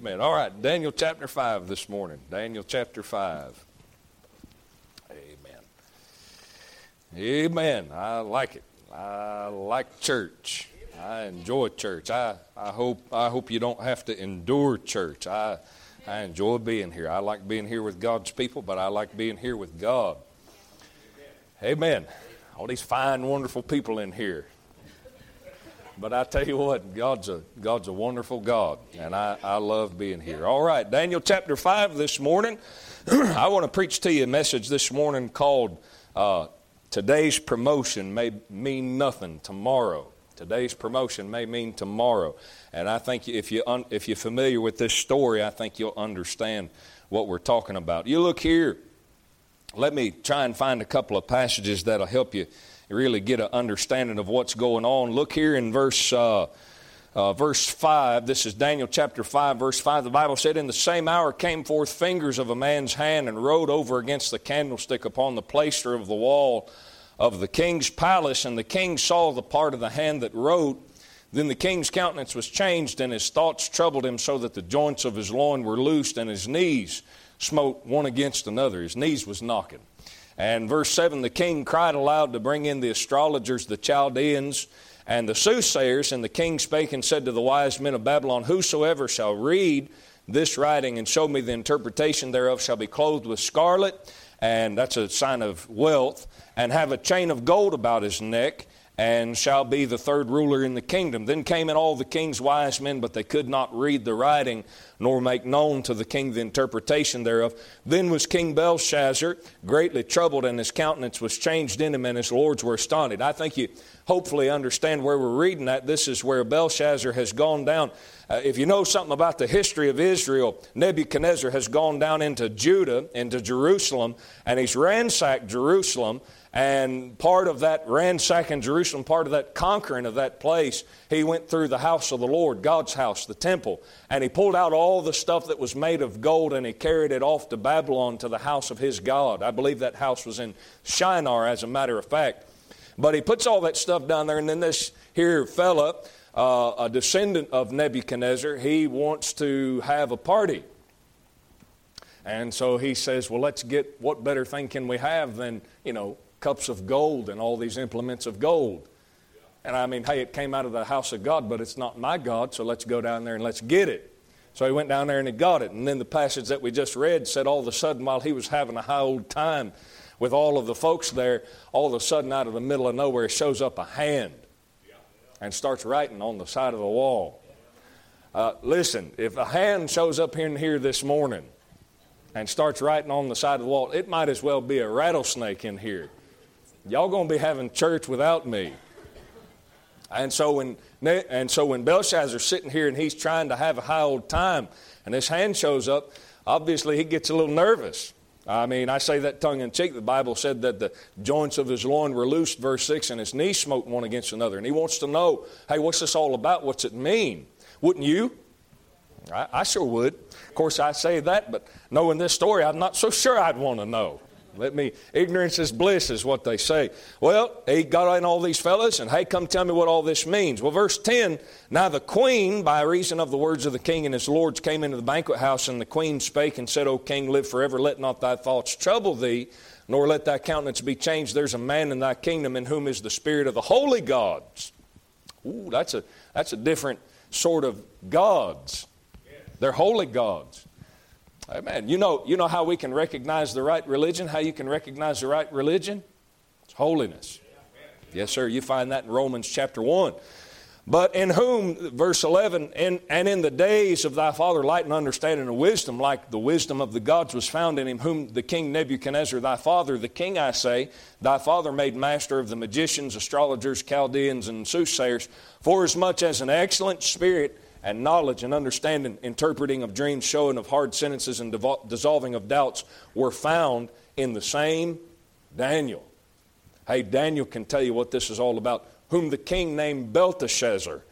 Amen. All right, Daniel chapter 5 this morning. Daniel chapter 5. Amen. Amen. I like it. I like church. I enjoy church. I, I hope I hope you don't have to endure church. I I enjoy being here. I like being here with God's people, but I like being here with God. Amen. All these fine, wonderful people in here. But I tell you what, God's a, God's a wonderful God, and I, I love being here. All right, Daniel chapter 5 this morning. I want to preach to you a message this morning called uh, Today's Promotion May Mean Nothing Tomorrow. Today's promotion may mean tomorrow. And I think if, you un, if you're familiar with this story, I think you'll understand what we're talking about. You look here. Let me try and find a couple of passages that'll help you really get an understanding of what's going on. Look here in verse. Uh, uh, verse 5, this is Daniel chapter 5, verse 5. The Bible said, In the same hour came forth fingers of a man's hand and rode over against the candlestick upon the plaster of the wall of the king's palace. And the king saw the part of the hand that wrote. Then the king's countenance was changed, and his thoughts troubled him, so that the joints of his loin were loosed, and his knees smote one against another. His knees was knocking. And verse 7 the king cried aloud to bring in the astrologers, the Chaldeans, and the soothsayers. And the king spake and said to the wise men of Babylon, Whosoever shall read this writing and show me the interpretation thereof shall be clothed with scarlet, and that's a sign of wealth, and have a chain of gold about his neck and shall be the third ruler in the kingdom. Then came in all the king's wise men, but they could not read the writing, nor make known to the king the interpretation thereof. Then was King Belshazzar greatly troubled, and his countenance was changed in him, and his lords were astonished. I think you hopefully understand where we're reading that. This is where Belshazzar has gone down. Uh, if you know something about the history of Israel, Nebuchadnezzar has gone down into Judah, into Jerusalem, and he's ransacked Jerusalem and part of that ransacking Jerusalem, part of that conquering of that place, he went through the house of the Lord, God's house, the temple, and he pulled out all the stuff that was made of gold and he carried it off to Babylon to the house of his God. I believe that house was in Shinar, as a matter of fact. But he puts all that stuff down there, and then this here fella, uh, a descendant of Nebuchadnezzar, he wants to have a party. And so he says, Well, let's get what better thing can we have than, you know, cups of gold and all these implements of gold. And I mean, hey, it came out of the house of God, but it's not my God, so let's go down there and let's get it. So he went down there and he got it. And then the passage that we just read said all of a sudden, while he was having a high old time with all of the folks there, all of a sudden out of the middle of nowhere shows up a hand and starts writing on the side of the wall. Uh, listen, if a hand shows up in here this morning and starts writing on the side of the wall, it might as well be a rattlesnake in here. Y'all going to be having church without me. And so when and so when Belshazzar's sitting here and he's trying to have a high old time, and this hand shows up, obviously he gets a little nervous. I mean, I say that tongue in cheek. The Bible said that the joints of his loin were loosed, verse 6, and his knees smote one against another. And he wants to know, hey, what's this all about? What's it mean? Wouldn't you? I, I sure would. Of course, I say that, but knowing this story, I'm not so sure I'd want to know. Let me, ignorance is bliss, is what they say. Well, he got in all these fellas, and hey, come tell me what all this means. Well, verse 10 Now the queen, by reason of the words of the king and his lords, came into the banquet house, and the queen spake and said, O king, live forever. Let not thy thoughts trouble thee, nor let thy countenance be changed. There's a man in thy kingdom in whom is the spirit of the holy gods. Ooh, that's a, that's a different sort of gods. They're holy gods. Amen. You know, you know how we can recognize the right religion? How you can recognize the right religion? It's holiness. Yes, sir. You find that in Romans chapter 1. But in whom, verse 11, in, and in the days of thy father, light and understanding and wisdom, like the wisdom of the gods was found in him, whom the king Nebuchadnezzar, thy father, the king, I say, thy father made master of the magicians, astrologers, Chaldeans, and soothsayers, forasmuch as an excellent spirit and knowledge and understanding, interpreting of dreams, showing of hard sentences, and dissolving of doubts were found in the same Daniel. Hey, Daniel can tell you what this is all about. Whom the king named Belteshazzar.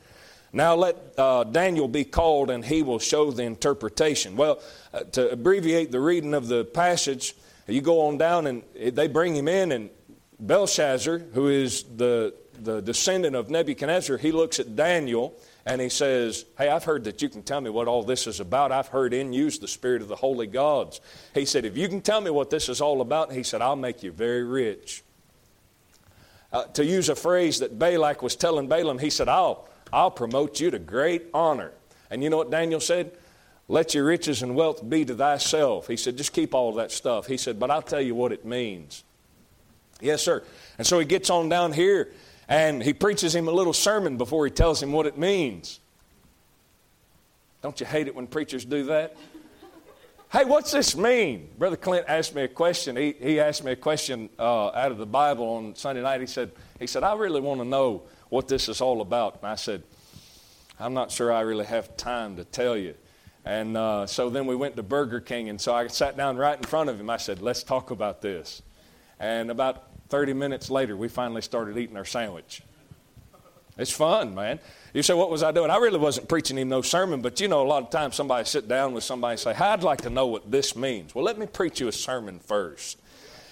Now let uh, Daniel be called, and he will show the interpretation. Well, uh, to abbreviate the reading of the passage, you go on down, and they bring him in, and Belshazzar, who is the, the descendant of Nebuchadnezzar, he looks at Daniel and he says, Hey, I've heard that you can tell me what all this is about. I've heard in you's the spirit of the holy gods. He said, If you can tell me what this is all about, he said, I'll make you very rich. Uh, to use a phrase that Balak was telling Balaam, he said, I'll, I'll promote you to great honor. And you know what Daniel said? Let your riches and wealth be to thyself. He said, just keep all that stuff. He said, but I'll tell you what it means. Yes, sir. And so he gets on down here and he preaches him a little sermon before he tells him what it means. Don't you hate it when preachers do that? hey, what's this mean? Brother Clint asked me a question. He, he asked me a question uh, out of the Bible on Sunday night. He said, he said, I really want to know what this is all about. And I said, I'm not sure I really have time to tell you. And uh, so then we went to Burger King, and so I sat down right in front of him. I said, Let's talk about this. And about 30 minutes later, we finally started eating our sandwich. It's fun, man. You say, what was I doing? I really wasn't preaching him no sermon, but you know, a lot of times somebody sit down with somebody and say, I'd like to know what this means. Well, let me preach you a sermon first.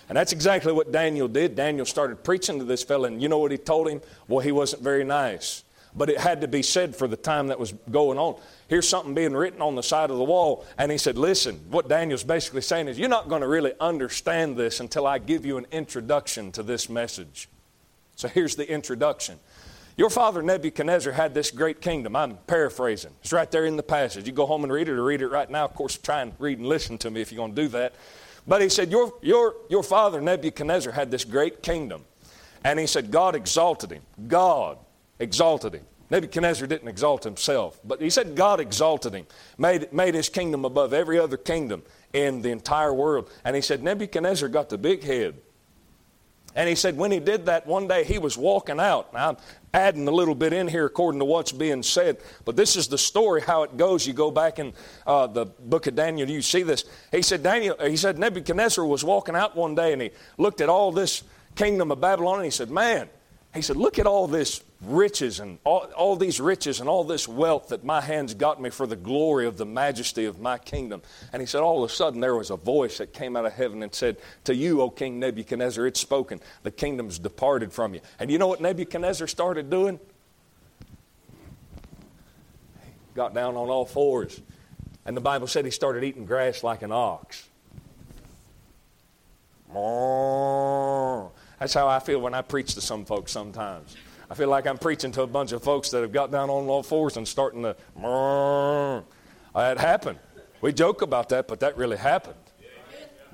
And that's exactly what Daniel did. Daniel started preaching to this fellow, and you know what he told him? Well, he wasn't very nice. But it had to be said for the time that was going on. Here's something being written on the side of the wall. And he said, Listen, what Daniel's basically saying is, you're not going to really understand this until I give you an introduction to this message. So here's the introduction. Your father Nebuchadnezzar had this great kingdom. I'm paraphrasing. It's right there in the passage. You go home and read it or read it right now. Of course, try and read and listen to me if you're going to do that. But he said, Your, your, your father Nebuchadnezzar had this great kingdom. And he said, God exalted him. God exalted him. Nebuchadnezzar didn't exalt himself, but he said God exalted him, made, made his kingdom above every other kingdom in the entire world. And he said Nebuchadnezzar got the big head. And he said when he did that one day, he was walking out. Now, I'm adding a little bit in here according to what's being said, but this is the story how it goes. You go back in uh, the book of Daniel, you see this. He said Daniel, he said Nebuchadnezzar was walking out one day and he looked at all this kingdom of Babylon and he said, Man, he said, Look at all this riches and all, all, these riches and all this wealth that my hands got me for the glory of the majesty of my kingdom. And he said, All of a sudden there was a voice that came out of heaven and said, To you, O King Nebuchadnezzar, it's spoken. The kingdom's departed from you. And you know what Nebuchadnezzar started doing? He got down on all fours. And the Bible said he started eating grass like an ox. That's how I feel when I preach to some folks sometimes. I feel like I'm preaching to a bunch of folks that have got down on all fours and starting to. That happened. We joke about that, but that really happened.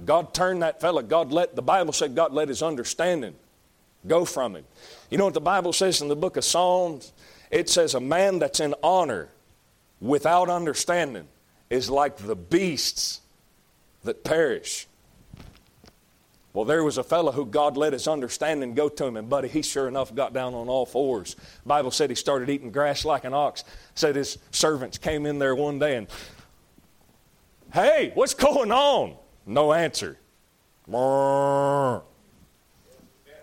God turned that fella. God let the Bible said God let his understanding go from him. You know what the Bible says in the book of Psalms? It says a man that's in honor without understanding is like the beasts that perish. Well, there was a fellow who God let his understanding go to him, and buddy, he sure enough got down on all fours. Bible said he started eating grass like an ox. Said his servants came in there one day and, hey, what's going on? No answer.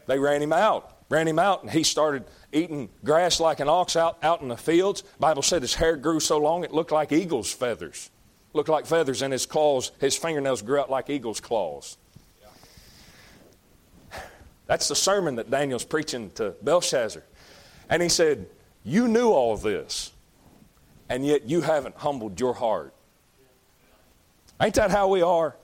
They ran him out. Ran him out, and he started eating grass like an ox out, out in the fields. Bible said his hair grew so long it looked like eagle's feathers. Looked like feathers, and his claws, his fingernails grew out like eagle's claws. That's the sermon that Daniel's preaching to Belshazzar. And he said, You knew all this, and yet you haven't humbled your heart. Ain't that how we are?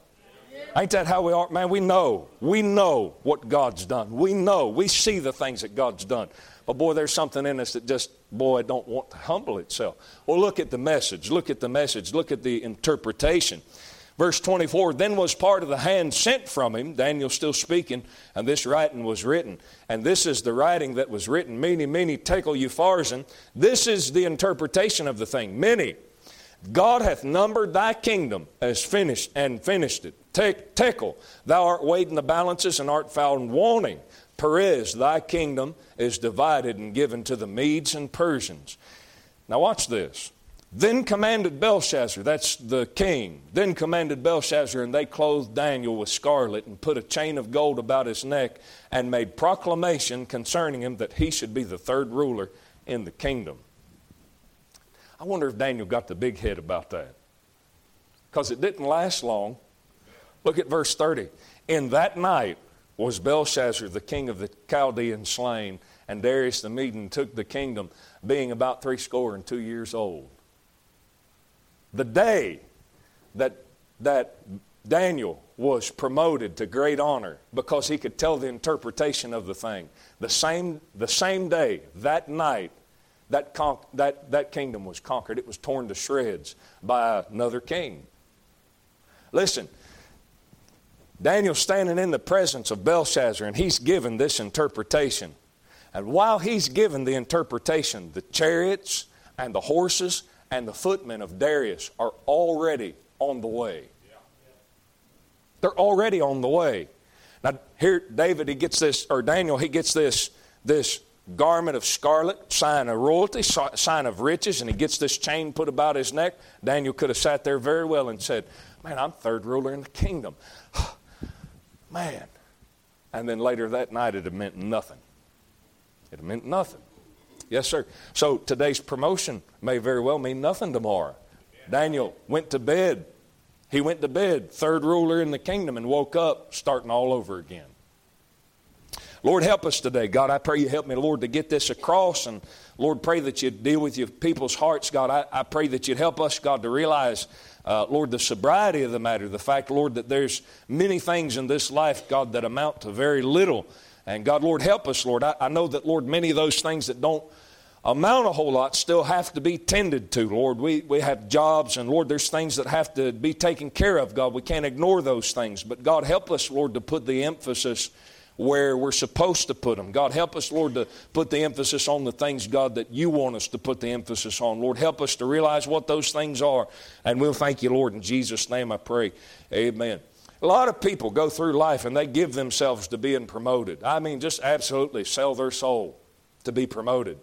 Ain't that how we are? Man, we know. We know what God's done. We know. We see the things that God's done. But boy, there's something in us that just, boy, don't want to humble itself. Well, look at the message. Look at the message. Look at the interpretation. Verse 24 Then was part of the hand sent from him, Daniel still speaking, and this writing was written. And this is the writing that was written, mene, mene tekel, upharsin. This is the interpretation of the thing. Mene. God hath numbered thy kingdom as finished and finished it. tekel, thou art weighed in the balances and art found wanting. Peres, thy kingdom is divided and given to the Medes and Persians. Now watch this. Then commanded Belshazzar, that's the king, then commanded Belshazzar, and they clothed Daniel with scarlet and put a chain of gold about his neck and made proclamation concerning him that he should be the third ruler in the kingdom. I wonder if Daniel got the big head about that. Because it didn't last long. Look at verse 30. In that night was Belshazzar, the king of the Chaldeans, slain, and Darius the Median took the kingdom, being about three score and two years old. The day that, that Daniel was promoted to great honor because he could tell the interpretation of the thing, the same, the same day, that night, that, con- that, that kingdom was conquered. It was torn to shreds by another king. Listen, Daniel's standing in the presence of Belshazzar and he's given this interpretation. And while he's given the interpretation, the chariots and the horses and the footmen of Darius are already on the way. They're already on the way. Now here David he gets this or Daniel he gets this this garment of scarlet, sign of royalty, sign of riches, and he gets this chain put about his neck. Daniel could have sat there very well and said, Man, I'm third ruler in the kingdom. Man. And then later that night, it had meant nothing. It meant nothing. Yes, sir. So today's promotion may very well mean nothing tomorrow. Daniel went to bed. He went to bed, third ruler in the kingdom, and woke up starting all over again. Lord, help us today. God, I pray you help me, Lord, to get this across. And Lord, pray that you deal with your people's hearts. God, I, I pray that you'd help us, God, to realize, uh, Lord, the sobriety of the matter. The fact, Lord, that there's many things in this life, God, that amount to very little. And God, Lord, help us, Lord. I, I know that, Lord, many of those things that don't amount a whole lot still have to be tended to, Lord. We, we have jobs, and Lord, there's things that have to be taken care of, God. We can't ignore those things. But God, help us, Lord, to put the emphasis where we're supposed to put them. God, help us, Lord, to put the emphasis on the things, God, that you want us to put the emphasis on. Lord, help us to realize what those things are. And we'll thank you, Lord. In Jesus' name I pray. Amen. A lot of people go through life and they give themselves to being promoted. I mean, just absolutely sell their soul to be promoted.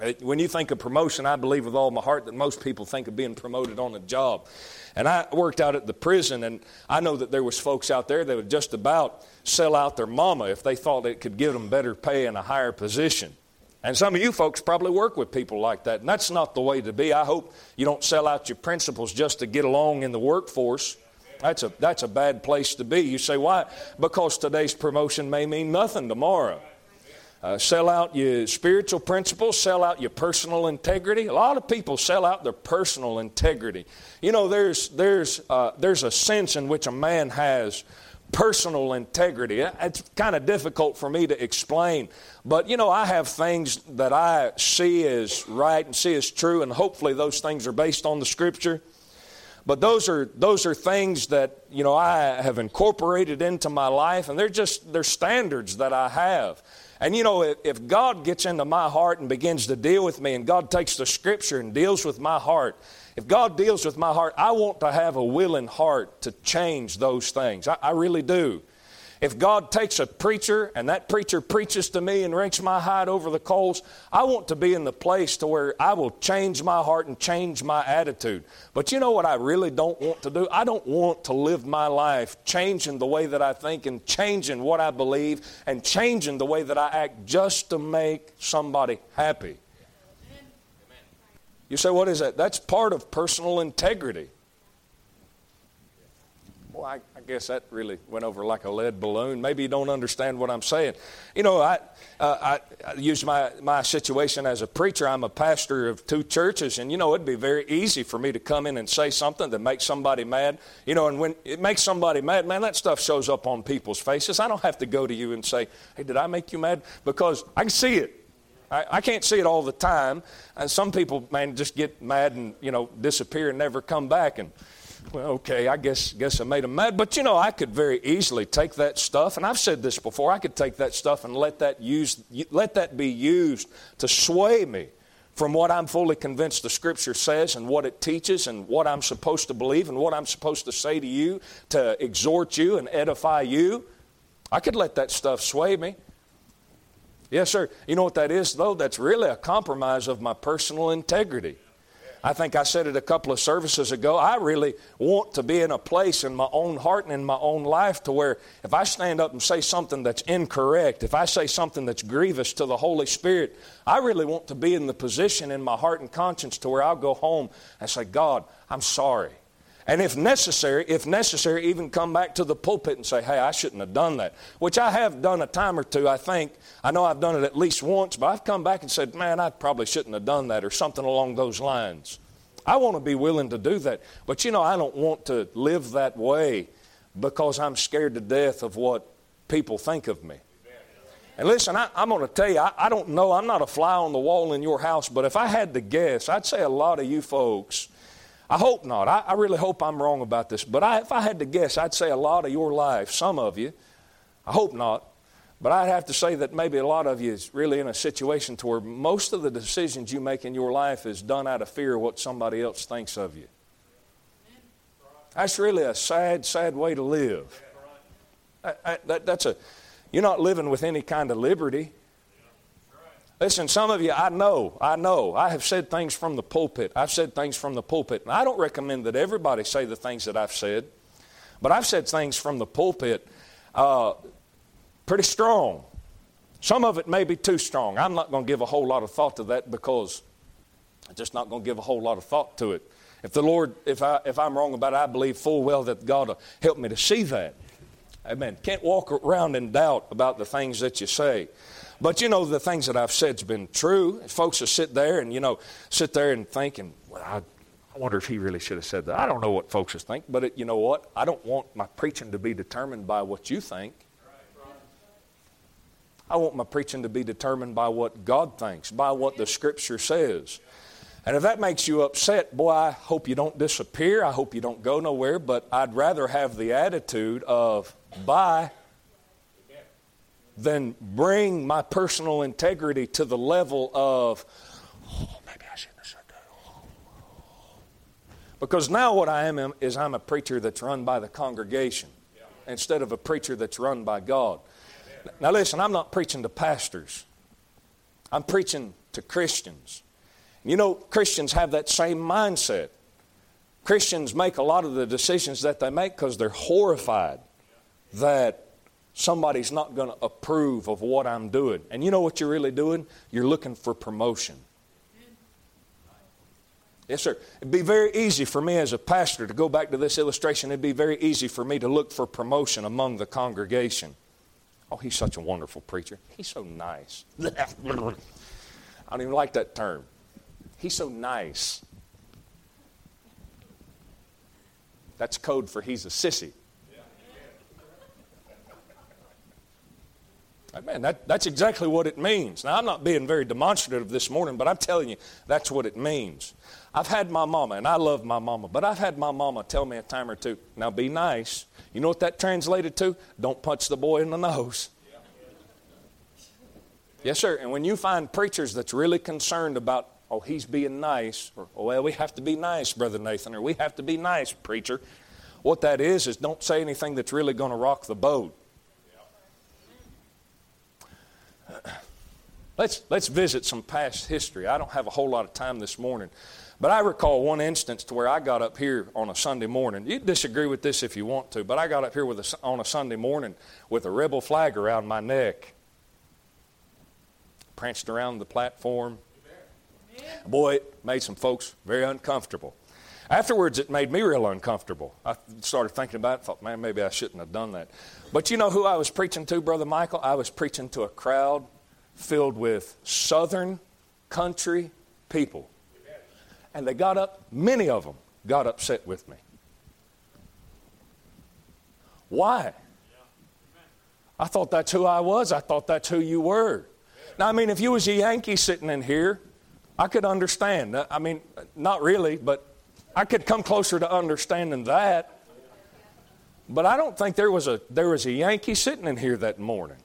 Uh, when you think of promotion, I believe with all my heart that most people think of being promoted on a job. And I worked out at the prison, and I know that there was folks out there that would just about sell out their mama if they thought it could give them better pay and a higher position. And some of you folks probably work with people like that, and that's not the way to be. I hope you don't sell out your principles just to get along in the workforce. That's a, that's a bad place to be. You say, why? Because today's promotion may mean nothing tomorrow. Uh, sell out your spiritual principles, sell out your personal integrity. A lot of people sell out their personal integrity. You know, there's, there's, uh, there's a sense in which a man has personal integrity. It's kind of difficult for me to explain, but you know, I have things that I see as right and see as true, and hopefully those things are based on the Scripture. But those are those are things that you know I have incorporated into my life, and they're just they're standards that I have. And you know, if, if God gets into my heart and begins to deal with me, and God takes the scripture and deals with my heart, if God deals with my heart, I want to have a willing heart to change those things. I, I really do. If God takes a preacher and that preacher preaches to me and rakes my hide over the coals, I want to be in the place to where I will change my heart and change my attitude. But you know what I really don't want to do? I don't want to live my life changing the way that I think and changing what I believe and changing the way that I act just to make somebody happy. You say, what is that? That's part of personal integrity. I, I, guess that really went over like a lead balloon. Maybe you don't understand what I'm saying. You know, I, uh, I, I use my, my situation as a preacher. I'm a pastor of two churches, and you know, it'd be very easy for me to come in and say something that makes somebody mad. You know, and when it makes somebody mad, man, that stuff shows up on people's faces. I don't have to go to you and say, hey, did I make you mad? Because I can see it. I, I can't see it all the time. And some people, man, just get mad and, you know, disappear and never come back. And, well, okay, I guess guess I made them mad. But you know, I could very easily take that stuff, and I've said this before. I could take that stuff and let that use let that be used to sway me from what I'm fully convinced the Scripture says and what it teaches and what I'm supposed to believe and what I'm supposed to say to you to exhort you and edify you. I could let that stuff sway me. Yes, sir. You know what that is, though? That's really a compromise of my personal integrity. I think I said it a couple of services ago. I really want to be in a place in my own heart and in my own life to where if I stand up and say something that's incorrect, if I say something that's grievous to the Holy Spirit, I really want to be in the position in my heart and conscience to where I'll go home and say, God, I'm sorry. And if necessary, if necessary, even come back to the pulpit and say, hey, I shouldn't have done that. Which I have done a time or two, I think. I know I've done it at least once, but I've come back and said, man, I probably shouldn't have done that or something along those lines. I want to be willing to do that. But you know, I don't want to live that way because I'm scared to death of what people think of me. And listen, I, am going to tell you, I, I, don't know, I'm not a fly on the wall in your house, but if I had to guess, I'd say a lot of you folks, I hope not, I, I really hope I'm wrong about this, but I, if I had to guess, I'd say a lot of your life, some of you, I hope not, but I'd have to say that maybe a lot of you is really in a situation to where most of the decisions you make in your life is done out of fear of what somebody else thinks of you. That's really a sad, sad way to live. That, that, that's a, you're not living with any kind of liberty. Listen, some of you, I know, I know. I have said things from the pulpit. I've said things from the pulpit. And I don't recommend that everybody say the things that I've said, but I've said things from the pulpit uh, pretty strong. Some of it may be too strong. I'm not going to give a whole lot of thought to that because I'm just not going to give a whole lot of thought to it. If the Lord, if, I, if I'm wrong about it, I believe full well that God will help me to see that. Amen. Can't walk around in doubt about the things that you say. But you know, the things that I've said's been true. Folks will sit there and, you know, sit there and thinking, well, I, I wonder if he really should have said that. I don't know what folks think, but it, you know what? I don't want my preaching to be determined by what you think. I want my preaching to be determined by what God thinks, by what the Scripture says. And if that makes you upset, boy, I hope you don't disappear. I hope you don't go nowhere. But I'd rather have the attitude of bye than bring my personal integrity to the level of, oh, maybe I shouldn't have said that. Because now what I am is I'm a preacher that's run by the congregation instead of a preacher that's run by God. Now, listen, I'm not preaching to pastors, I'm preaching to Christians. You know, Christians have that same mindset. Christians make a lot of the decisions that they make because they're horrified that somebody's not going to approve of what I'm doing. And you know what you're really doing? You're looking for promotion. Yes, sir. It'd be very easy for me as a pastor to go back to this illustration. It'd be very easy for me to look for promotion among the congregation. Oh, he's such a wonderful preacher. He's so nice. I don't even like that term. He's so nice. That's code for he's a sissy. Man, that, that's exactly what it means. Now, I'm not being very demonstrative this morning, but I'm telling you, that's what it means. I've had my mama, and I love my mama, but I've had my mama tell me a time or two, now be nice. You know what that translated to? Don't punch the boy in the nose. Yes, sir. And when you find preachers that's really concerned about oh, he's being nice, or, oh, well, we have to be nice, Brother Nathan, or we have to be nice, preacher. What that is, is don't say anything that's really going to rock the boat. Let's, let's visit some past history. I don't have a whole lot of time this morning, but I recall one instance to where I got up here on a Sunday morning. You disagree with this if you want to, but I got up here with a, on a Sunday morning with a rebel flag around my neck, pranced around the platform, Boy, it made some folks very uncomfortable. Afterwards, it made me real uncomfortable. I started thinking about it, thought, man, maybe I shouldn't have done that. But you know who I was preaching to, Brother Michael? I was preaching to a crowd filled with southern country people. And they got up, many of them got upset with me. Why? I thought that's who I was. I thought that's who you were. Now, I mean, if you was a Yankee sitting in here, I could understand. I mean, not really, but I could come closer to understanding that. But I don't think there was a there was a Yankee sitting in here that morning.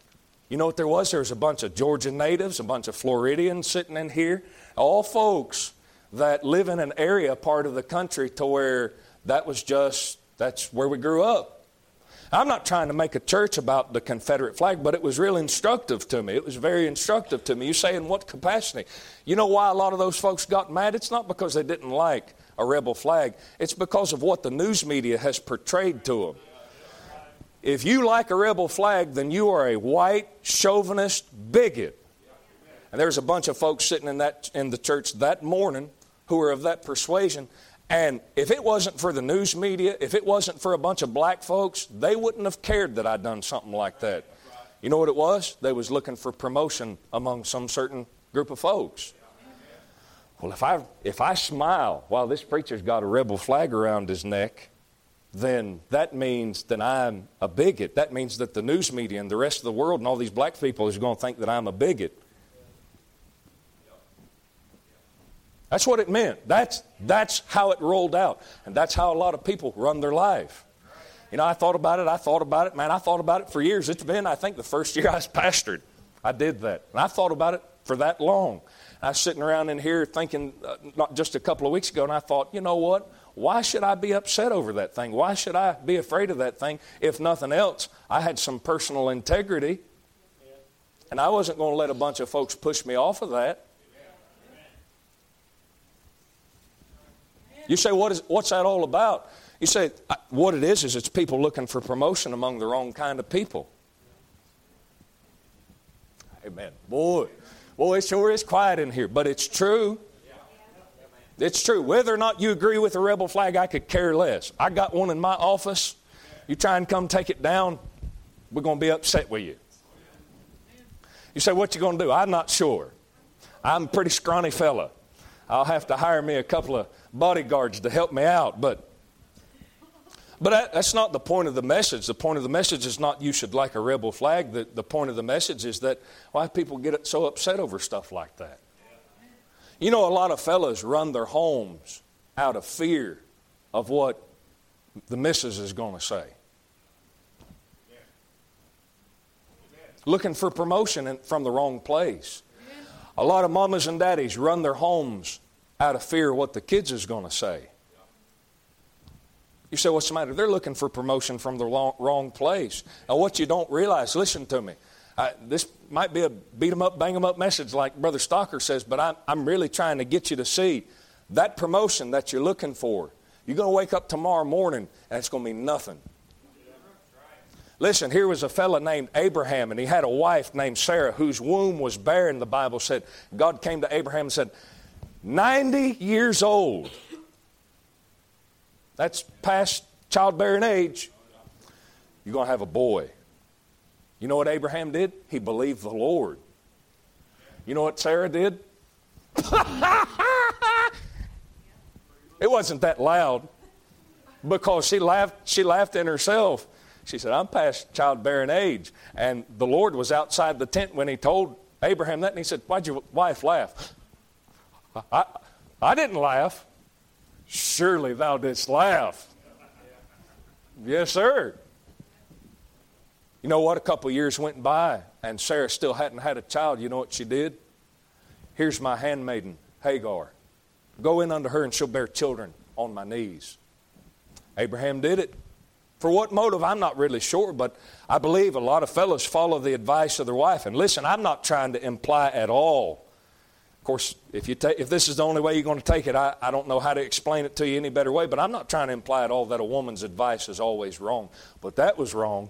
You know what there was? There was a bunch of Georgia natives, a bunch of Floridians sitting in here, all folks that live in an area part of the country to where that was just that's where we grew up. I'm not trying to make a church about the Confederate flag, but it was real instructive to me. It was very instructive to me. You say, in what capacity? You know why a lot of those folks got mad? It's not because they didn't like a rebel flag, it's because of what the news media has portrayed to them. If you like a rebel flag, then you are a white, chauvinist bigot. And there's a bunch of folks sitting in, that, in the church that morning who are of that persuasion, And if it wasn't for the news media, if it wasn't for a bunch of black folks, they wouldn't have cared that I'd done something like that. You know what it was? They was looking for promotion among some certain group of folks. Well, if I if I smile while this preacher's got a rebel flag around his neck, then that means that I'm a bigot. That means that the news media and the rest of the world and all these black people is going to think that I'm a bigot. That's what it meant. That's, that's how it rolled out. And that's how a lot of people run their life. You know, I thought about it. I thought about it. Man, I thought about it for years. It's been, I think, the first year I was pastored. I did that. And I thought about it for that long. I was sitting around in here thinking, uh, not just a couple of weeks ago, and I thought, you know what? Why should I be upset over that thing? Why should I be afraid of that thing? If nothing else, I had some personal integrity, and I wasn't going to let a bunch of folks push me off of that. You say, what is, what's that all about? You say, what it is, is it's people looking for promotion among the wrong kind of people. Amen. Boy, boy, it sure is quiet in here, but it's true. It's true. Whether or not you agree with the rebel flag, I could care less. I got one in my office. You try and come take it down, we're going to be upset with you. You say, what you going to do? I'm not sure. I'm a pretty scrawny fella. I'll have to hire me a couple of bodyguards to help me out, but but that, that's not the point of the message. The point of the message is not you should like a rebel flag. The, the point of the message is that why people get so upset over stuff like that. You know, a lot of fellas run their homes out of fear of what the missus is going to say. Looking for promotion from the wrong place. A lot of mamas and daddies run their homes out of fear of what the kids is going to say. You say, what's the matter? They're looking for promotion from the wrong, wrong place. Now, what you don't realize, listen to me. I, this might be a beat 'em up, bang 'em up message, like Brother Stocker says, but I'm, I'm really trying to get you to see that promotion that you're looking for. You're going to wake up tomorrow morning and it's going to be nothing. Listen, here was a fellow named Abraham, and he had a wife named Sarah whose womb was barren, the Bible said. God came to Abraham and said, 90 years old. That's past childbearing age. You're going to have a boy. You know what Abraham did? He believed the Lord. You know what Sarah did? it wasn't that loud because she laughed, she laughed in herself. She said, I'm past childbearing age. And the Lord was outside the tent when he told Abraham that, and he said, Why'd your wife laugh? I, I didn't laugh. Surely thou didst laugh. Yes, sir. You know what? A couple years went by and Sarah still hadn't had a child. You know what she did? Here's my handmaiden, Hagar. Go in unto her and she'll bear children on my knees. Abraham did it. For what motive, I'm not really sure, but I believe a lot of fellows follow the advice of their wife. And listen, I'm not trying to imply at all. Of course, if, you take, if this is the only way you're going to take it, I, I don't know how to explain it to you any better way, but I'm not trying to imply at all that a woman's advice is always wrong. But that was wrong.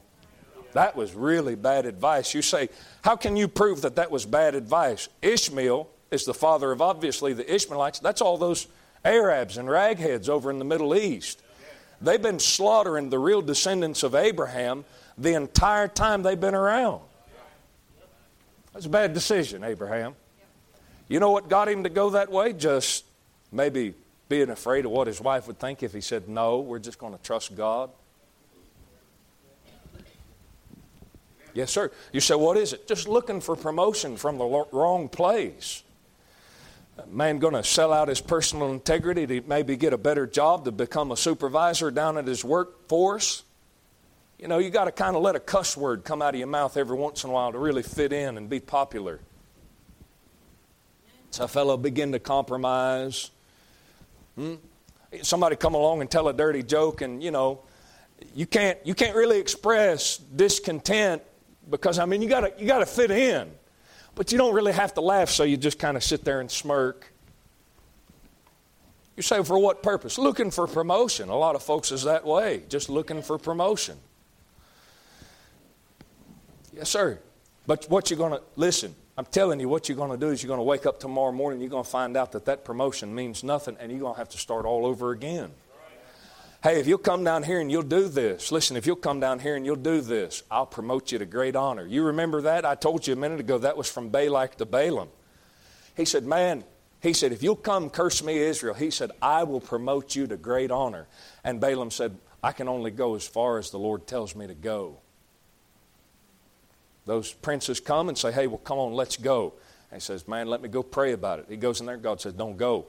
That was really bad advice. You say, how can you prove that that was bad advice? Ishmael is the father of obviously the Ishmaelites. That's all those Arabs and ragheads over in the Middle East. They've been slaughtering the real descendants of Abraham the entire time they've been around. That's a bad decision, Abraham. You know what got him to go that way? Just maybe being afraid of what his wife would think if he said, No, we're just going to trust God. Yes, sir. You say, what is it? Just looking for promotion from the wrong place. A man going to sell out his personal integrity to maybe get a better job to become a supervisor down at his workforce. You know, you got to kind of let a cuss word come out of your mouth every once in a while to really fit in and be popular. A fellow begin to compromise. Hmm? Somebody come along and tell a dirty joke, and you know, you can't you can't really express discontent because I mean you gotta you gotta fit in. But you don't really have to laugh, so you just kind of sit there and smirk. You say, for what purpose? Looking for promotion. A lot of folks is that way, just looking for promotion. Yes, sir. But what you're to, listen, I'm telling you, what you're going to do is you're going to wake up tomorrow morning, you're going to find out that that promotion means nothing, and you're going to have to start all over again. Hey, if you'll come down here and you'll do this, listen, if you'll come down here and you'll do this, I'll promote you to great honor. You remember that? I told you a minute ago that was from Balak to Balaam. He said, Man, he said, if you'll come curse me, Israel, he said, I will promote you to great honor. And Balaam said, I can only go as far as the Lord tells me to go. Those princes come and say, Hey, well, come on, let's go. And he says, Man, let me go pray about it. He goes in there, God says, Don't go.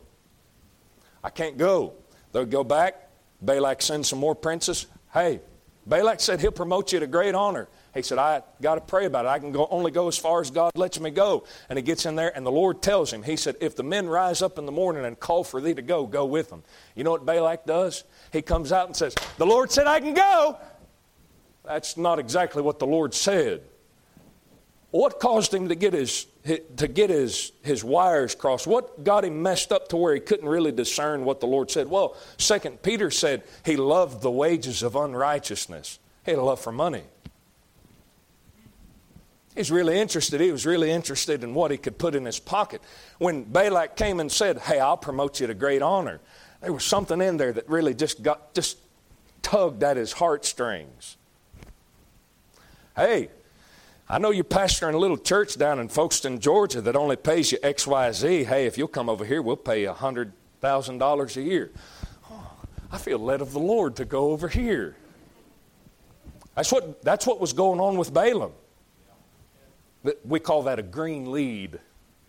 I can't go. They'll go back. Balak sends some more princes. Hey, Balak said he'll promote you to great honor. He said, I got to pray about it. I can go, only go as far as God lets me go. And he gets in there, and the Lord tells him, He said, If the men rise up in the morning and call for thee to go, go with them. You know what Balak does? He comes out and says, The Lord said I can go. That's not exactly what the Lord said. What caused him to get his, to get his, his wires crossed? What got him messed up to where he couldn't really discern what the Lord said? Well, Second Peter said he loved the wages of unrighteousness. He had a love for money. He's really interested. He was really interested in what he could put in his pocket. When Balak came and said, Hey, I'll promote you to great honor, there was something in there that really just got just tugged at his heartstrings. Hey, I know you're pastoring a little church down in Folkston, Georgia that only pays you XYZ. Hey, if you'll come over here, we'll pay you $100,000 a year. Oh, I feel led of the Lord to go over here. That's what, that's what was going on with Balaam. We call that a green lead.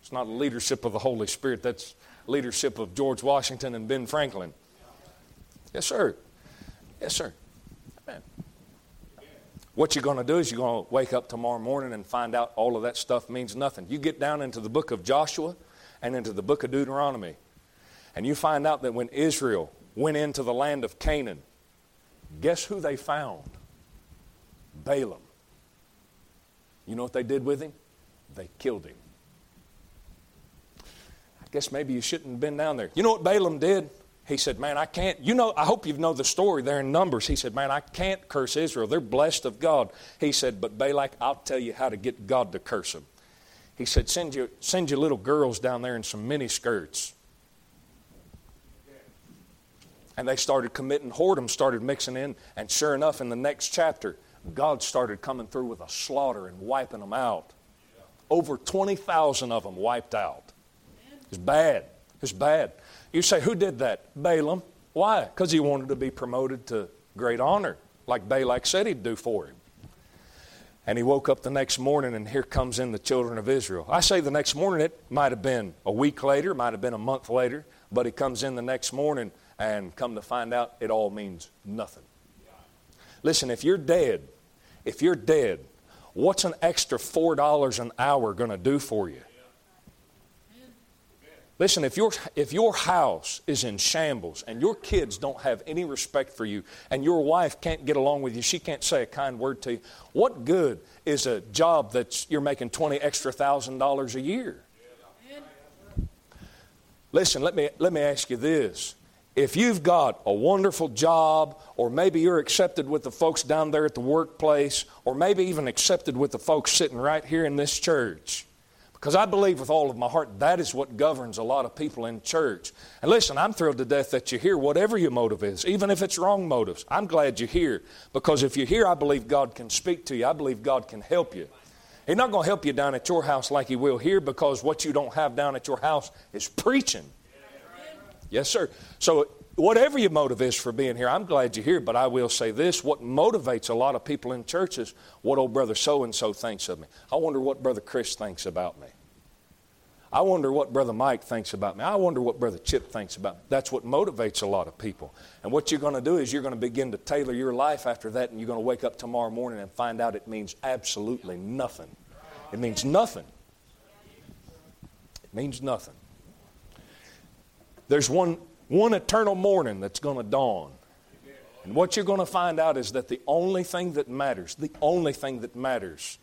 It's not leadership of the Holy Spirit, that's leadership of George Washington and Ben Franklin. Yes, sir. Yes, sir. What you're going to do is you're going to wake up tomorrow morning and find out all of that stuff means nothing. You get down into the book of Joshua and into the book of Deuteronomy, and you find out that when Israel went into the land of Canaan, guess who they found? Balaam. You know what they did with him? They killed him. I guess maybe you shouldn't have been down there. You know what Balaam did? He said, Man, I can't. You know, I hope you know the story there in Numbers. He said, Man, I can't curse Israel. They're blessed of God. He said, But Balak, I'll tell you how to get God to curse them. He said, Send you, send your little girls down there in some mini skirts. And they started committing whoredom, started mixing in. And sure enough, in the next chapter, God started coming through with a slaughter and wiping them out. Over 20,000 of them wiped out. It's bad. It's bad. You say, who did that? Balaam. Why? Because he wanted to be promoted to great honor, like Balak said he'd do for him. And he woke up the next morning, and here comes in the children of Israel. I say the next morning, it might have been a week later, might have been a month later, but he comes in the next morning, and come to find out, it all means nothing. Listen, if you're dead, if you're dead, what's an extra $4 an hour going to do for you? Listen, if your, if your house is in shambles and your kids don't have any respect for you and your wife can't get along with you, she can't say a kind word to you, what good is a job that you're making 20 extra thousand dollars a year? Listen, let me, let me ask you this. If you've got a wonderful job, or maybe you're accepted with the folks down there at the workplace, or maybe even accepted with the folks sitting right here in this church, because I believe with all of my heart that is what governs a lot of people in church. And listen, I'm thrilled to death that you're here, whatever your motive is, even if it's wrong motives. I'm glad you're here because if you're here, I believe God can speak to you. I believe God can help you. He's not going to help you down at your house like He will here because what you don't have down at your house is preaching. Yes, sir. So whatever your motive is for being here, I'm glad you're here, but I will say this what motivates a lot of people in churches, what old brother so and so thinks of me. I wonder what brother Chris thinks about me. I wonder what brother Mike thinks about me. I wonder what brother Chip thinks about me. That's what motivates a lot of people. And what you're going to do is you're going to begin to tailor your life after that, and you're going to wake up tomorrow morning and find out it means absolutely nothing. It means nothing. It means nothing. There's one one eternal morning that's going to dawn. And what you're going to find out is that the only thing that matters, the only thing that matters,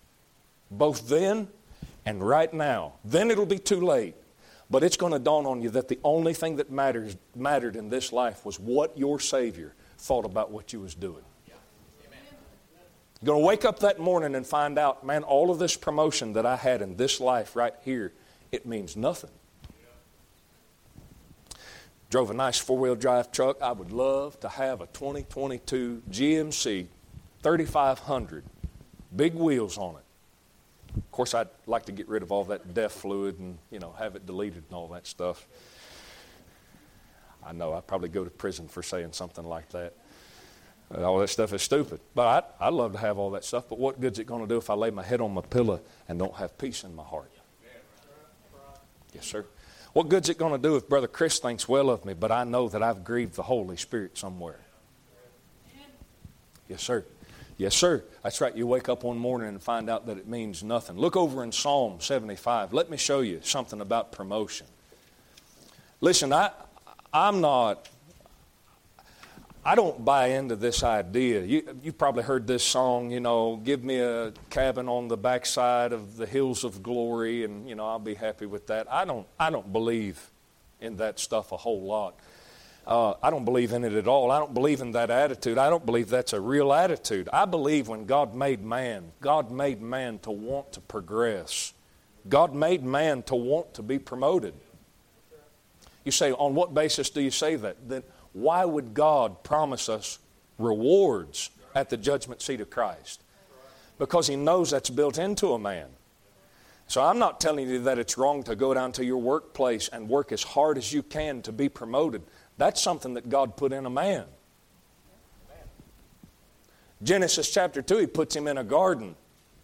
both then and right now, then it'll be too late. But it's going to dawn on you that the only thing that matters, mattered in this life was what your Savior thought about what you was doing. You're going to wake up that morning and find out, man, all of this promotion that I had in this life right here, it means nothing. Drove a nice four wheel drive truck. I would love to have a 2022 GMC 3500, big wheels on it. Of course, I'd like to get rid of all that DEF fluid and, you know, have it deleted and all that stuff. I know I'd probably go to prison for saying something like that. Uh, all that stuff is stupid. But I'd, I'd love to have all that stuff. But what good's it going to do if I lay my head on my pillow and don't have peace in my heart? Yes, sir. What good's it going to do if Brother Chris thinks well of me, but I know that I've grieved the Holy Spirit somewhere? Yes, sir. Yes, sir. That's right. You wake up one morning and find out that it means nothing. Look over in Psalm 75. Let me show you something about promotion. Listen, I, I'm not I don't buy into this idea. You, you've probably heard this song, you know, give me a cabin on the backside of the hills of glory, and, you know, I'll be happy with that. I don't, I don't believe in that stuff a whole lot. Uh, I don't believe in it at all. I don't believe in that attitude. I don't believe that's a real attitude. I believe when God made man, God made man to want to progress. God made man to want to be promoted. You say, on what basis do you say that? That why would God promise us rewards at the judgment seat of Christ? Because He knows that's built into a man. So I'm not telling you that it's wrong to go down to your workplace and work as hard as you can to be promoted. That's something that God put in a man. Genesis chapter 2, He puts him in a garden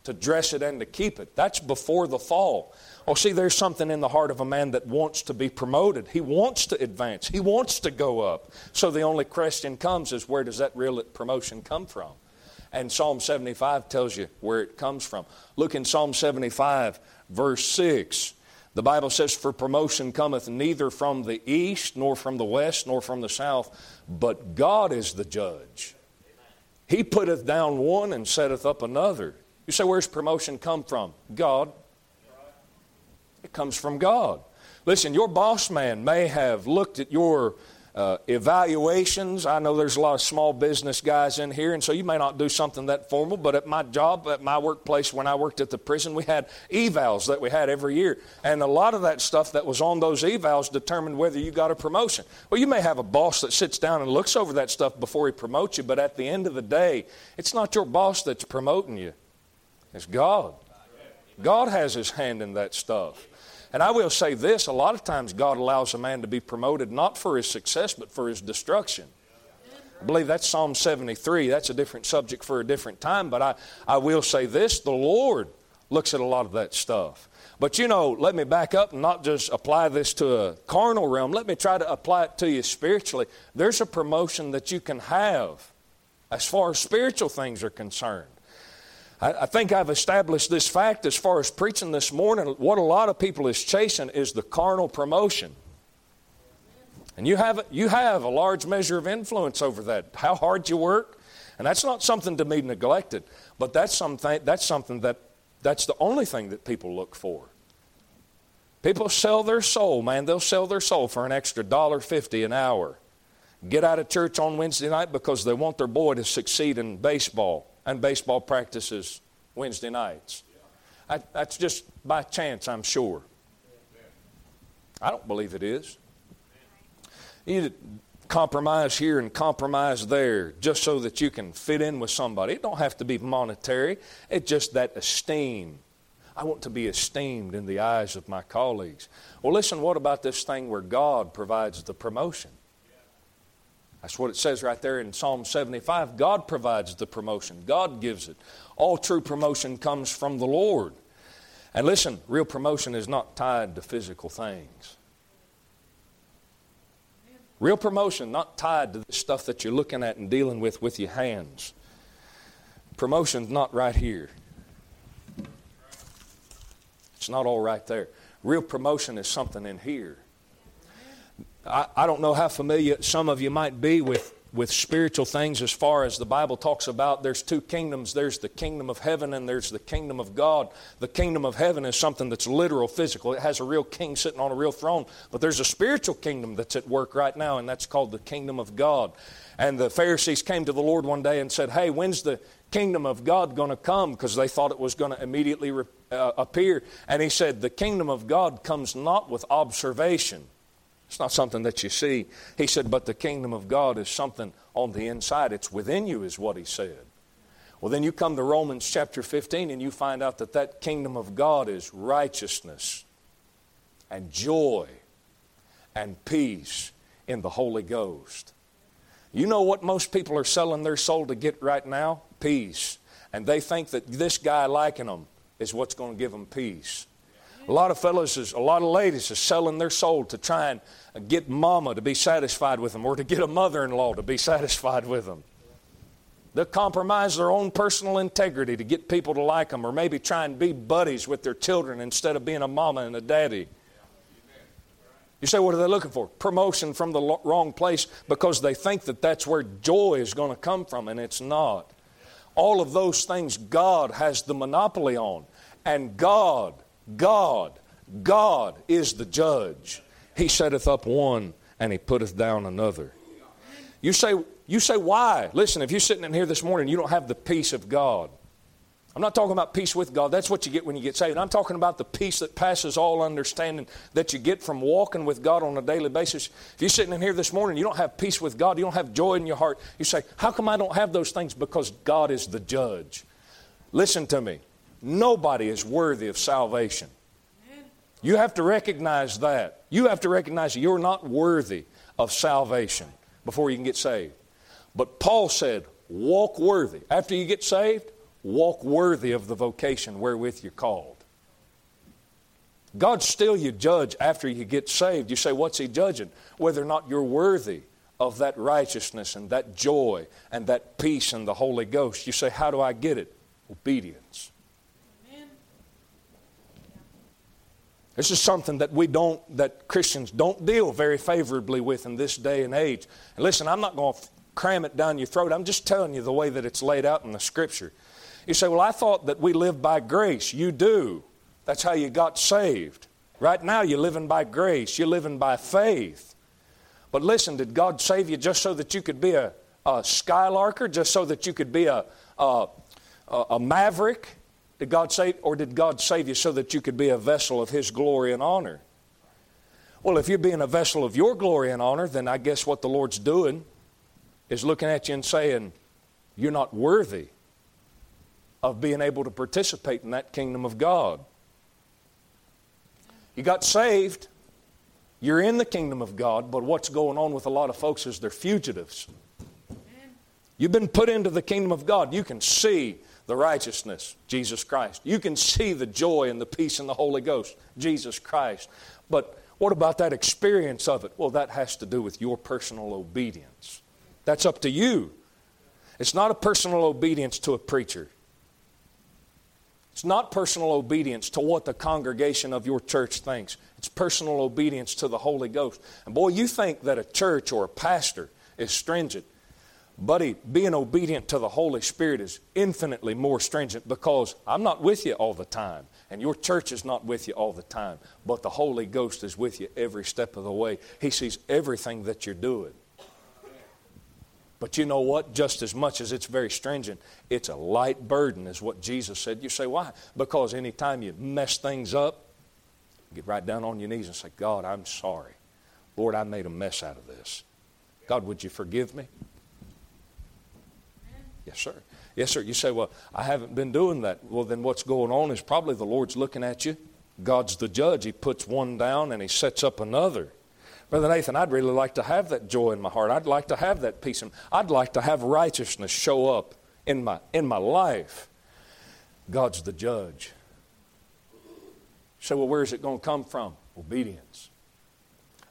to dress it and to keep it. That's before the fall. Oh, see, there's something in the heart of a man that wants to be promoted. He wants to advance. He wants to go up. So the only question comes is where does that real promotion come from? And Psalm 75 tells you where it comes from. Look in Psalm 75, verse 6. The Bible says, For promotion cometh neither from the east, nor from the west, nor from the south, but God is the judge. He putteth down one and setteth up another. You say, Where's promotion come from? God it comes from God. Listen, your boss man may have looked at your uh, evaluations. I know there's a lot of small business guys in here, and so you may not do something that formal, but at my job, at my workplace, when I worked at the prison, we had evals that we had every year. And a lot of that stuff that was on those evals determined whether you got a promotion. Well, you may have a boss that sits down and looks over that stuff before he promotes you, but at the end of the day, it's not your boss that's promoting you, it's God. God has his hand in that stuff. And I will say this a lot of times God allows a man to be promoted not for his success, but for his destruction. I believe that's Psalm 73. That's a different subject for a different time, but I, I will say this the Lord looks at a lot of that stuff. But you know, let me back up and not just apply this to a carnal realm. Let me try to apply it to you spiritually. There's a promotion that you can have as far as spiritual things are concerned. I, think I've established this fact as far as preaching this morning. What a lot of people is chasing is the carnal promotion. And you have, you have a large measure of influence over that. How hard you work. And that's not something to be neglected, but that's something, that's something that that's the only thing that people look for. People sell their soul, man. They'll sell their soul for an extra dollar fifty an hour. Get out of church on Wednesday night because they want their boy to succeed in baseball and baseball practices Wednesday nights. I, that's just by chance, I'm sure. I don't believe it is. You compromise here and compromise there just so that you can fit in with somebody. It don't have to be monetary. It's just that esteem. I want to be esteemed in the eyes of my colleagues. Well, listen, what about this thing where God provides the promotion? That's what it says right there in Psalm 75. God provides the promotion, God gives it. All true promotion comes from the Lord. And listen, real promotion is not tied to physical things. Real promotion not tied to the stuff that you're looking at and dealing with with your hands. Promotion's not right here. It's not all right there. Real promotion is something in here. I, I don't know how familiar some of you might be with with spiritual things as far as the Bible talks about there's two kingdoms there's the kingdom of heaven and there's the kingdom of God. The kingdom of heaven is something that's literal, physical. It has a real king sitting on a real throne. But there's a spiritual kingdom that's at work right now, and that's called the kingdom of God. And the Pharisees came to the Lord one day and said, Hey, when's the kingdom of God going to come? Because they thought it was going to immediately uh, appear. And he said, The kingdom of God comes not with observation. It's not something that you see. He said, but the kingdom of God is something on the inside. It's within you, is what he said. Well, then you come to Romans chapter 15 and you find out that that kingdom of God is righteousness and joy and peace in the Holy Ghost. You know what most people are selling their soul to get right now? Peace. And they think that this guy liking them is what's going to give them peace. A lot of fellows, is, a lot of ladies are selling their soul to try and get mama to be satisfied with them or to get a mother in law to be satisfied with them. They'll compromise their own personal integrity to get people to like them or maybe try and be buddies with their children instead of being a mama and a daddy. You say, what are they looking for? Promotion from the wrong place because they think that that's where joy is going to come from, and it's not. All of those things God has the monopoly on. And God, God, God is the judge. He setteth up one and he putteth down another. You say, you say, why? Listen, if you're sitting in here this morning, you don't have the peace of God. I'm not talking about peace with God. That's what you get when you get saved. I'm talking about the peace that passes all understanding that you get from walking with God on a daily basis. If you're sitting in here this morning, you don't have peace with God, you don't have joy in your heart. You say, How come I don't have those things? Because God is the judge. Listen to me. Nobody is worthy of salvation. You have to recognize that. You have to recognize you're not worthy of salvation before you can get saved. But Paul said, walk worthy. After you get saved, walk worthy of the vocation wherewith you're called. God's still your judge after you get saved. You say, what's He judging? Whether or not you're worthy of that righteousness and that joy and that peace and the Holy Ghost. You say, how do I get it? Obedience. This is something that we don't, that Christians don't deal very favorably with in this day and age. And listen, I'm not going to cram it down your throat. I'm just telling you the way that it's laid out in the Scripture. You say, Well, I thought that we live by grace. You do. That's how you got saved. Right now, you're living by grace, you're living by faith. But listen, did God save you just so that you could be a, a skylarker, just so that you could be a, a, a maverick? Did God save, or did God save you so that you could be a vessel of His glory and honor? Well, if you're being a vessel of your glory and honor, then I guess what the Lord's doing is looking at you and saying, You're not worthy of being able to participate in that kingdom of God. You got saved, you're in the kingdom of God, but what's going on with a lot of folks is they're fugitives. You've been put into the kingdom of God. You can see the righteousness, Jesus Christ. You can see the joy and the peace in the Holy Ghost, Jesus Christ. But what about that experience of it? Well, that has to do with your personal obedience. That's up to you. It's not a personal obedience to a preacher. It's not personal obedience to what the congregation of your church thinks. It's personal obedience to the Holy Ghost. And boy, you think that a church or a pastor is stringent. Buddy, being obedient to the Holy Spirit is infinitely more stringent because I'm not with you all the time, and your church is not with you all the time, but the Holy Ghost is with you every step of the way. He sees everything that you're doing. But you know what? Just as much as it's very stringent, it's a light burden, is what Jesus said. You say, why? Because anytime you mess things up, get right down on your knees and say, God, I'm sorry. Lord, I made a mess out of this. God, would you forgive me? Yes, sir. Yes, sir. You say, Well, I haven't been doing that. Well, then what's going on is probably the Lord's looking at you. God's the judge. He puts one down and He sets up another. Brother Nathan, I'd really like to have that joy in my heart. I'd like to have that peace. I'd like to have righteousness show up in my, in my life. God's the judge. So, well, where's it going to come from? Obedience.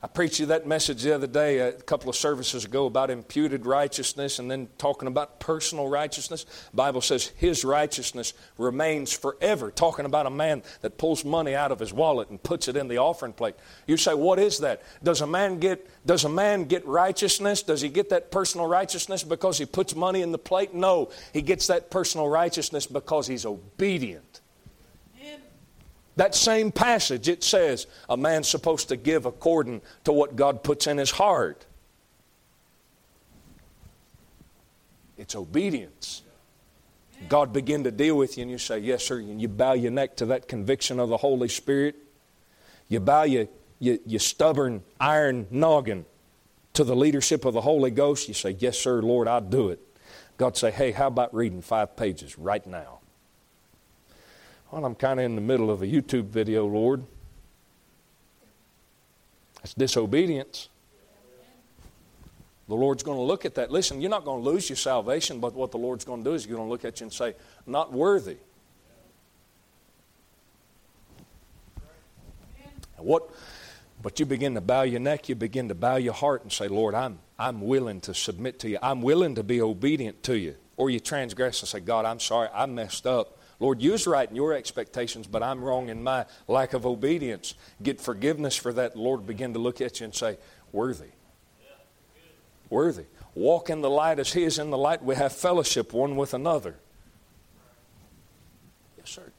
I preached you that message the other day, a couple of services ago, about imputed righteousness and then talking about personal righteousness. The Bible says his righteousness remains forever, talking about a man that pulls money out of his wallet and puts it in the offering plate. You say, what is that? Does a man get, does a man get righteousness? Does he get that personal righteousness because he puts money in the plate? No, he gets that personal righteousness because he's obedient. That same passage, it says a man's supposed to give according to what God puts in his heart. It's obedience. God begin to deal with you, and you say, Yes, sir. And you bow your neck to that conviction of the Holy Spirit. You bow your, your, your stubborn iron noggin to the leadership of the Holy Ghost. You say, Yes, sir, Lord, I'll do it. God say, Hey, how about reading five pages right now? Well, I'm kind of in the middle of a YouTube video, Lord. That's disobedience. The Lord's going to look at that. Listen, you're not going to lose your salvation, but what the Lord's going to do is He's going to look at you and say, not worthy. What, but you begin to bow your neck, you begin to bow your heart and say, Lord, I'm, I'm willing to submit to you. I'm willing to be obedient to you. Or you transgress and say, God, I'm sorry, I messed up. Lord, you's right in your expectations, but I'm wrong in my lack of obedience. Get forgiveness for that. Lord, begin to look at you and say, Worthy. Worthy. Walk in the light as He is in the light. We have fellowship one with another. Yes, sir.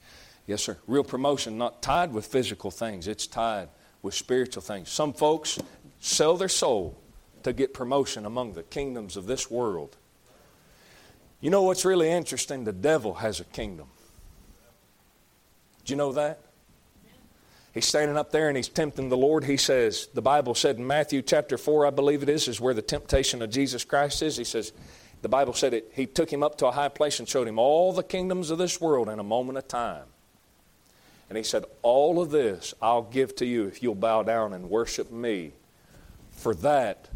Yes, sir. Real promotion, not tied with physical things, it's tied with spiritual things. Some folks sell their soul to get promotion among the kingdoms of this world. You know what's really interesting? The devil has a kingdom. Do you know that? He's standing up there and he's tempting the Lord. He says, the Bible said in Matthew chapter 4, I believe it is, is where the temptation of Jesus Christ is. He says, the Bible said it, he took him up to a high place and showed him all the kingdoms of this world in a moment of time. And he said, All of this I'll give to you if you'll bow down and worship me, for that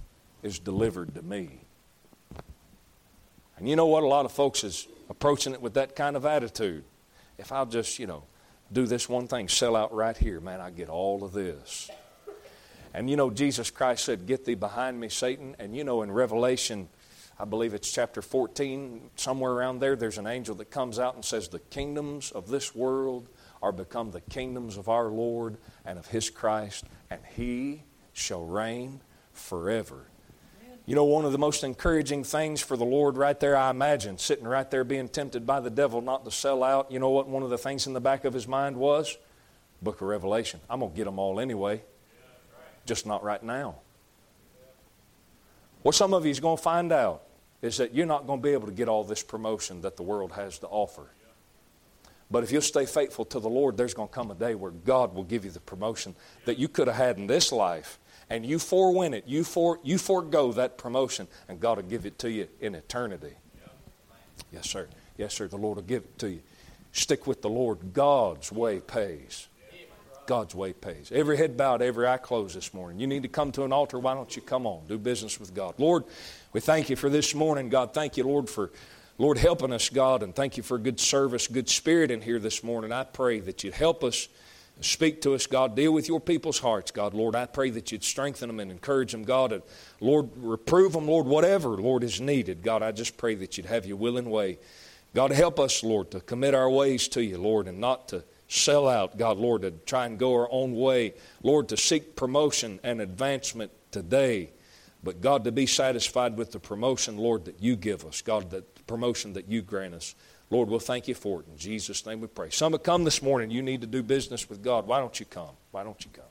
is delivered to me. And you know what? A lot of folks is approaching it with that kind of attitude. If I'll just, you know, do this one thing, sell out right here, man, I get all of this. And you know, Jesus Christ said, Get thee behind me, Satan. And you know, in Revelation, I believe it's chapter 14, somewhere around there, there's an angel that comes out and says, The kingdoms of this world are become the kingdoms of our Lord and of his Christ, and he shall reign forever. You know, one of the most encouraging things for the Lord right there, I imagine, sitting right there being tempted by the devil not to sell out, you know what one of the things in the back of his mind was? Book of Revelation. I'm going to get them all anyway, just not right now. What some of you is going to find out is that you're not going to be able to get all this promotion that the world has to offer. But if you'll stay faithful to the Lord, there's going to come a day where God will give you the promotion that you could have had in this life and you forewin it, you, for, you forego that promotion, and God will give it to you in eternity. Yes, sir. Yes, sir. The Lord will give it to you. Stick with the Lord. God's way pays. God's way pays. Every head bowed, every eye closed this morning. You need to come to an altar. Why don't you come on? Do business with God. Lord, we thank you for this morning. God, thank you, Lord, for Lord helping us, God, and thank you for good service, good spirit in here this morning. I pray that you'd help us Speak to us, God. Deal with your people's hearts, God. Lord, I pray that you'd strengthen them and encourage them, God. And Lord, reprove them, Lord, whatever, Lord, is needed. God, I just pray that you'd have your willing way. God, help us, Lord, to commit our ways to you, Lord, and not to sell out, God, Lord, to try and go our own way. Lord, to seek promotion and advancement today. But God, to be satisfied with the promotion, Lord, that you give us, God, the promotion that you grant us. Lord, we'll thank you for it. In Jesus' name we pray. Some have come this morning. You need to do business with God. Why don't you come? Why don't you come?